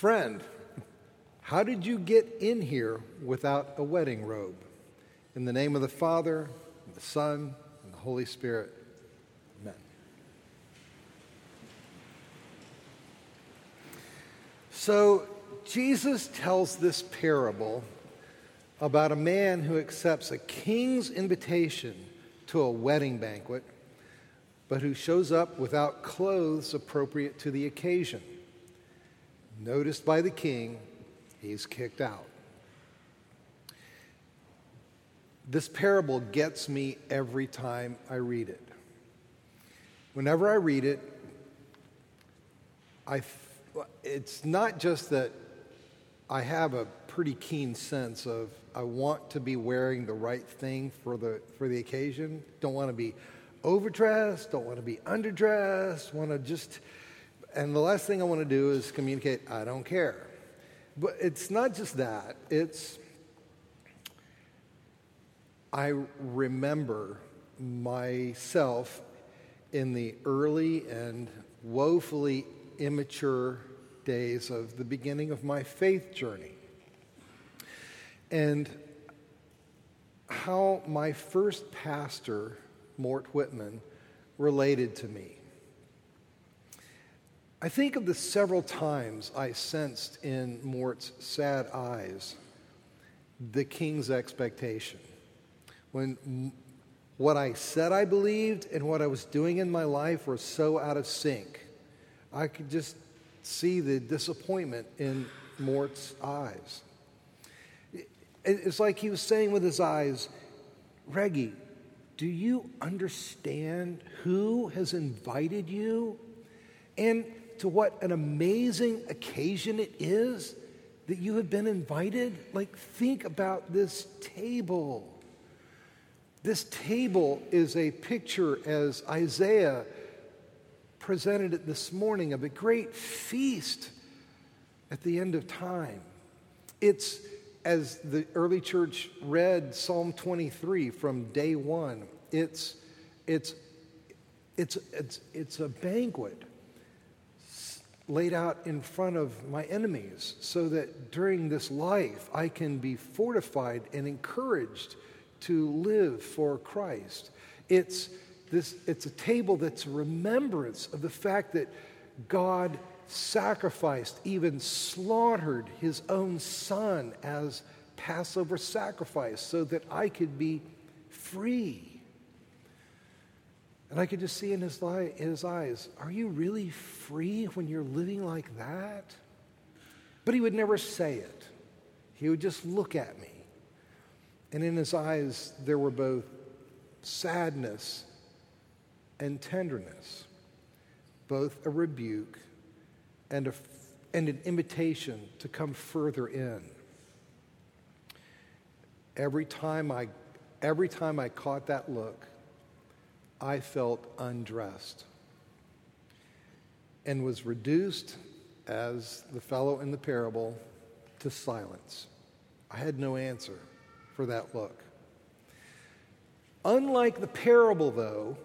Friend, how did you get in here without a wedding robe? In the name of the Father, and the Son, and the Holy Spirit. Amen. So, Jesus tells this parable about a man who accepts a king's invitation to a wedding banquet, but who shows up without clothes appropriate to the occasion. Noticed by the king, he's kicked out. This parable gets me every time I read it. Whenever I read it, I, it's not just that I have a pretty keen sense of I want to be wearing the right thing for the, for the occasion. Don't want to be overdressed, don't want to be underdressed, want to just, and the last thing I want to do is communicate, I don't care. But it's not just that, it's, I remember myself in the early and woefully immature days of the beginning of my faith journey and how my first pastor, Mort Whitman, related to me. I think of the several times I sensed in Mort's sad eyes the king's expectation. When what I said I believed and what I was doing in my life were so out of sync, I could just see the disappointment in Mort's eyes. It's like he was saying with his eyes, Reggie, do you understand who has invited you? And to what an amazing occasion it is that you have been invited? Like, think about this table. This table is a picture, as Isaiah presented it this morning, of a great feast at the end of time. It's as the early church read Psalm 23 from day one, it's, it's, it's, it's, it's a banquet laid out in front of my enemies so that during this life I can be fortified and encouraged to live for Christ. It's, this, it's a table that's a remembrance of the fact that God sacrificed, even slaughtered his own son as Passover sacrifice so that I could be free. And I could just see in his, li- in his eyes, Are you really free when you're living like that? But he would never say it. He would just look at me. And in his eyes, there were both sadness and tenderness, both a rebuke and, and an invitation to come further in. Every time, I, every time I caught that look, I felt undressed and was reduced, as the fellow in the parable, to silence. I had no answer for that look. Unlike the parable, though,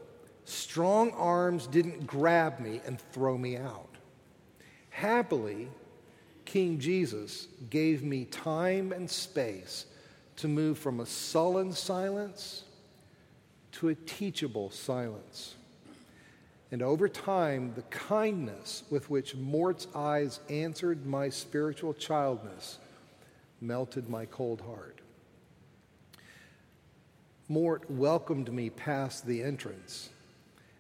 strong arms didn't grab me and throw me out. Happily, King Jesus gave me time and space to move from a sullen silence to a teachable silence. And over time, the kindness with which Mort's eyes answered my spiritual childness melted my cold heart. Mort welcomed me past the entrance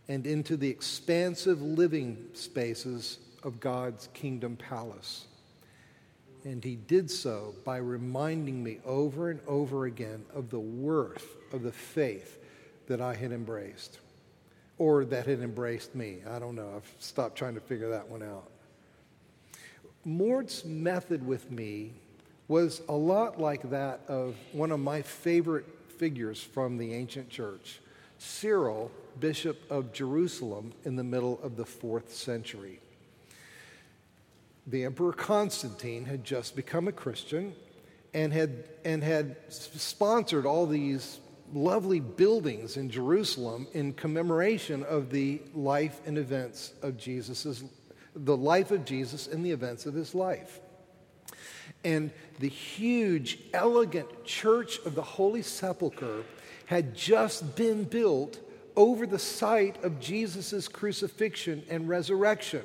and into the expansive living spaces of God's kingdom palace. And he did so by reminding me over and over again of the worth of the faith that I had embraced, or that had embraced me. I don't know. I've stopped trying to figure that one out. Mort's method with me was a lot like that of one of my favorite figures from the ancient church, Cyril, Bishop of Jerusalem, in the middle of the fourth century the Emperor Constantine had just become a Christian and had, and had sponsored all these lovely buildings in Jerusalem in commemoration of the life and events of Jesus' the life of Jesus and the events of his life. And the huge, elegant church of the Holy Sepulchre had just been built over the site of Jesus' crucifixion and resurrection,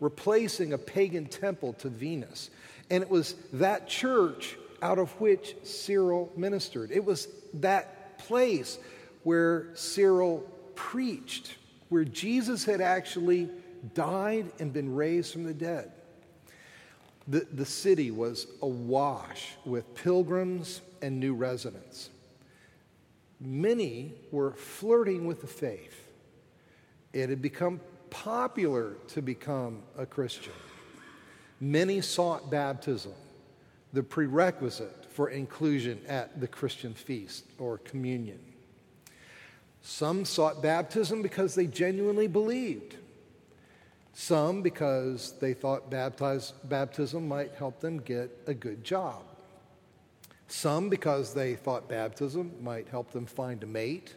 replacing a pagan temple to Venus. And it was that church out of which Cyril ministered. It was that place where Cyril preached, where Jesus had actually died and been raised from the dead. The, the city was awash with pilgrims and new residents. Many were flirting with the faith. It had become popular to become a Christian. Many sought baptism, the prerequisite for inclusion at the Christian feast or communion. Some sought baptism because they genuinely believed. Some because they thought baptism might help them get a good job. Some because they thought baptism might help them find a mate.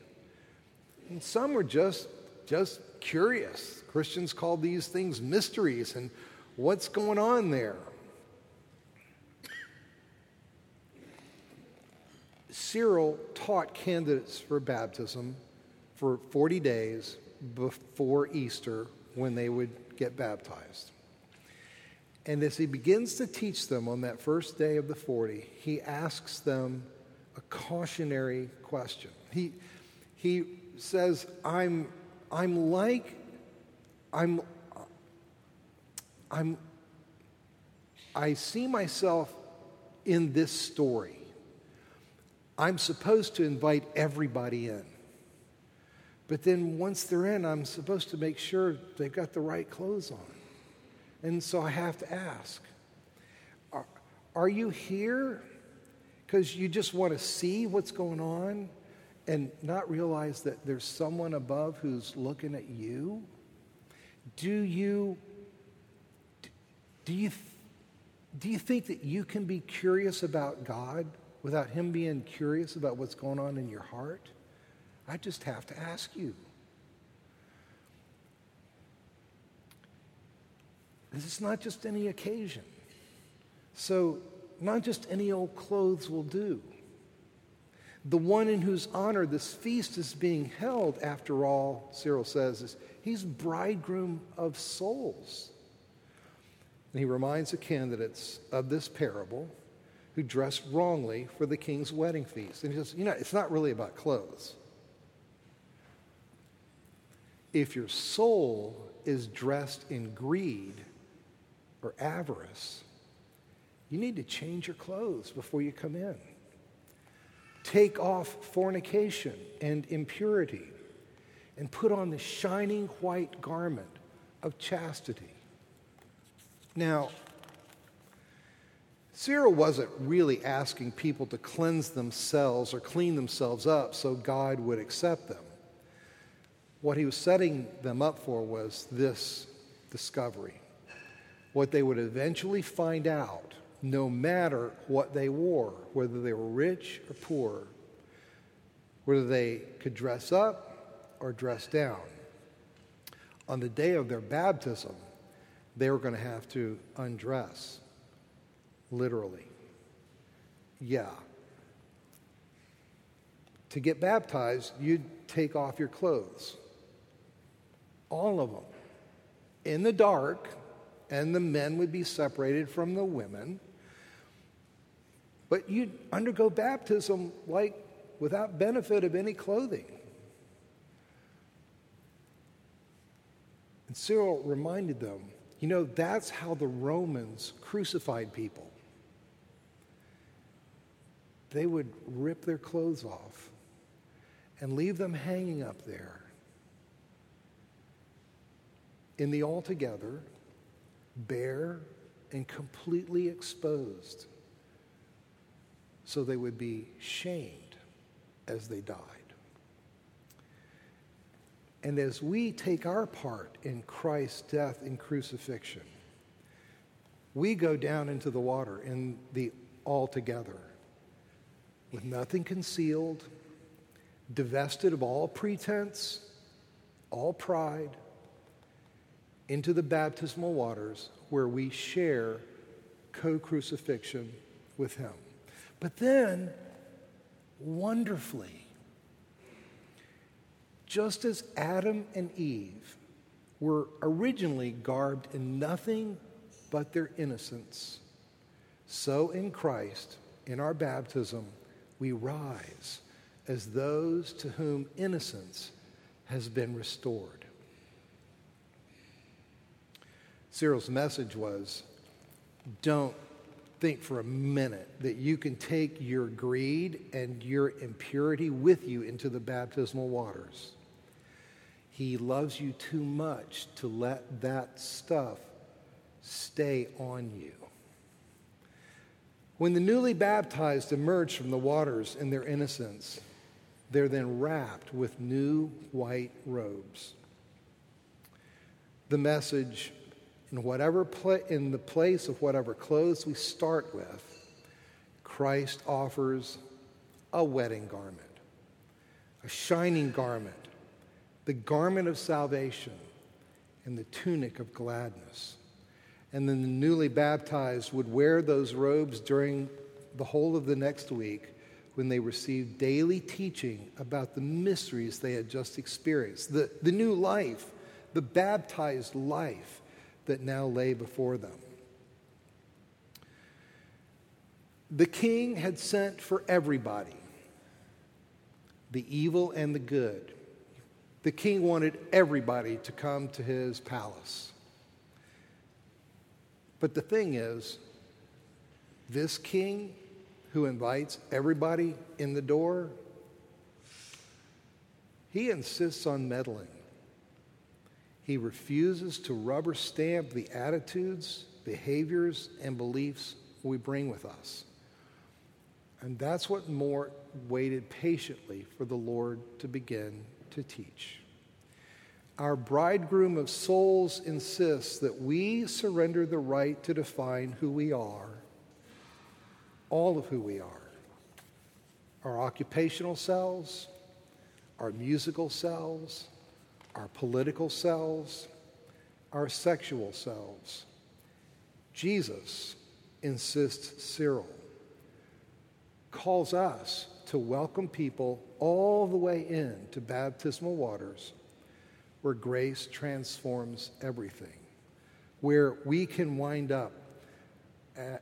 And some were just, just curious. Christians call these things mysteries and what's going on there. Cyril taught candidates for baptism for 40 days before Easter when they would get baptized. And as he begins to teach them on that first day of the 40, he asks them a cautionary question. He, he says, I'm, I'm like, I'm, I'm, I see myself in this story. I'm supposed to invite everybody in. But then once they're in, I'm supposed to make sure they've got the right clothes on. And so I have to ask Are, are you here because you just want to see what's going on and not realize that there's someone above who's looking at you? Do you, do you, do you think that you can be curious about God without Him being curious about what's going on in your heart? I just have to ask you. This is not just any occasion. So, not just any old clothes will do. The one in whose honor this feast is being held, after all, Cyril says, is he's bridegroom of souls. And he reminds the candidates of this parable who dressed wrongly for the king's wedding feast. And he says, you know, it's not really about clothes if your soul is dressed in greed or avarice, you need to change your clothes before you come in. Take off fornication and impurity and put on the shining white garment of chastity. Now, Cyril wasn't really asking people to cleanse themselves or clean themselves up so God would accept them. What he was setting them up for was this discovery. What they would eventually find out, no matter what they wore, whether they were rich or poor, whether they could dress up or dress down. On the day of their baptism, they were going to have to undress, literally. Yeah. To get baptized, you'd take off your clothes all of them, in the dark, and the men would be separated from the women. But you'd undergo baptism like without benefit of any clothing. And Cyril reminded them, you know, that's how the Romans crucified people. They would rip their clothes off and leave them hanging up there in the altogether, bare and completely exposed, so they would be shamed as they died. And as we take our part in Christ's death and crucifixion, we go down into the water in the altogether with nothing concealed, divested of all pretense, all pride into the baptismal waters where we share co crucifixion with him. But then, wonderfully, just as Adam and Eve were originally garbed in nothing but their innocence, so in Christ, in our baptism, we rise as those to whom innocence has been restored. Cyril's message was don't think for a minute that you can take your greed and your impurity with you into the baptismal waters. He loves you too much to let that stuff stay on you. When the newly baptized emerge from the waters in their innocence, they're then wrapped with new white robes. The message in whatever pla- in the place of whatever clothes we start with, Christ offers a wedding garment, a shining garment, the garment of salvation, and the tunic of gladness. And then the newly baptized would wear those robes during the whole of the next week when they received daily teaching about the mysteries they had just experienced, the, the new life, the baptized life that now lay before them. The king had sent for everybody, the evil and the good. The king wanted everybody to come to his palace. But the thing is, this king who invites everybody in the door, he insists on meddling. He refuses to rubber stamp the attitudes, behaviors, and beliefs we bring with us. And that's what Mort waited patiently for the Lord to begin to teach. Our bridegroom of souls insists that we surrender the right to define who we are, all of who we are our occupational selves, our musical selves, our political selves, our sexual selves. Jesus, insists Cyril, calls us to welcome people all the way in to baptismal waters where grace transforms everything, where we can wind up at,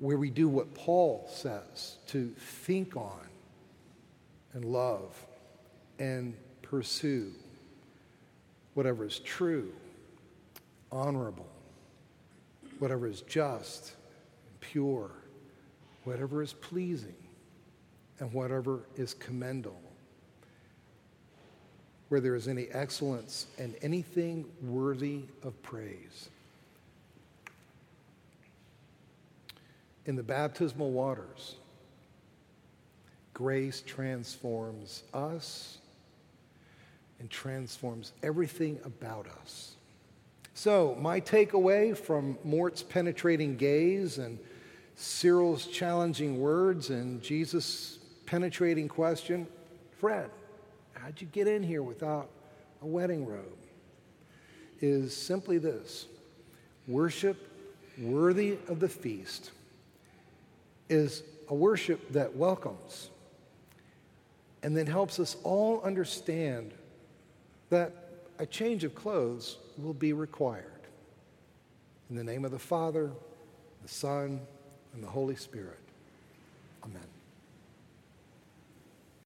where we do what Paul says to think on and love and pursue whatever is true, honorable, whatever is just, pure, whatever is pleasing, and whatever is commendable. Where there is any excellence and anything worthy of praise. In the baptismal waters, grace transforms us and transforms everything about us. So, my takeaway from Mort's penetrating gaze and Cyril's challenging words and Jesus' penetrating question Friend, how'd you get in here without a wedding robe? Is simply this worship worthy of the feast is a worship that welcomes and then helps us all understand that a change of clothes will be required. In the name of the Father, the Son, and the Holy Spirit. Amen.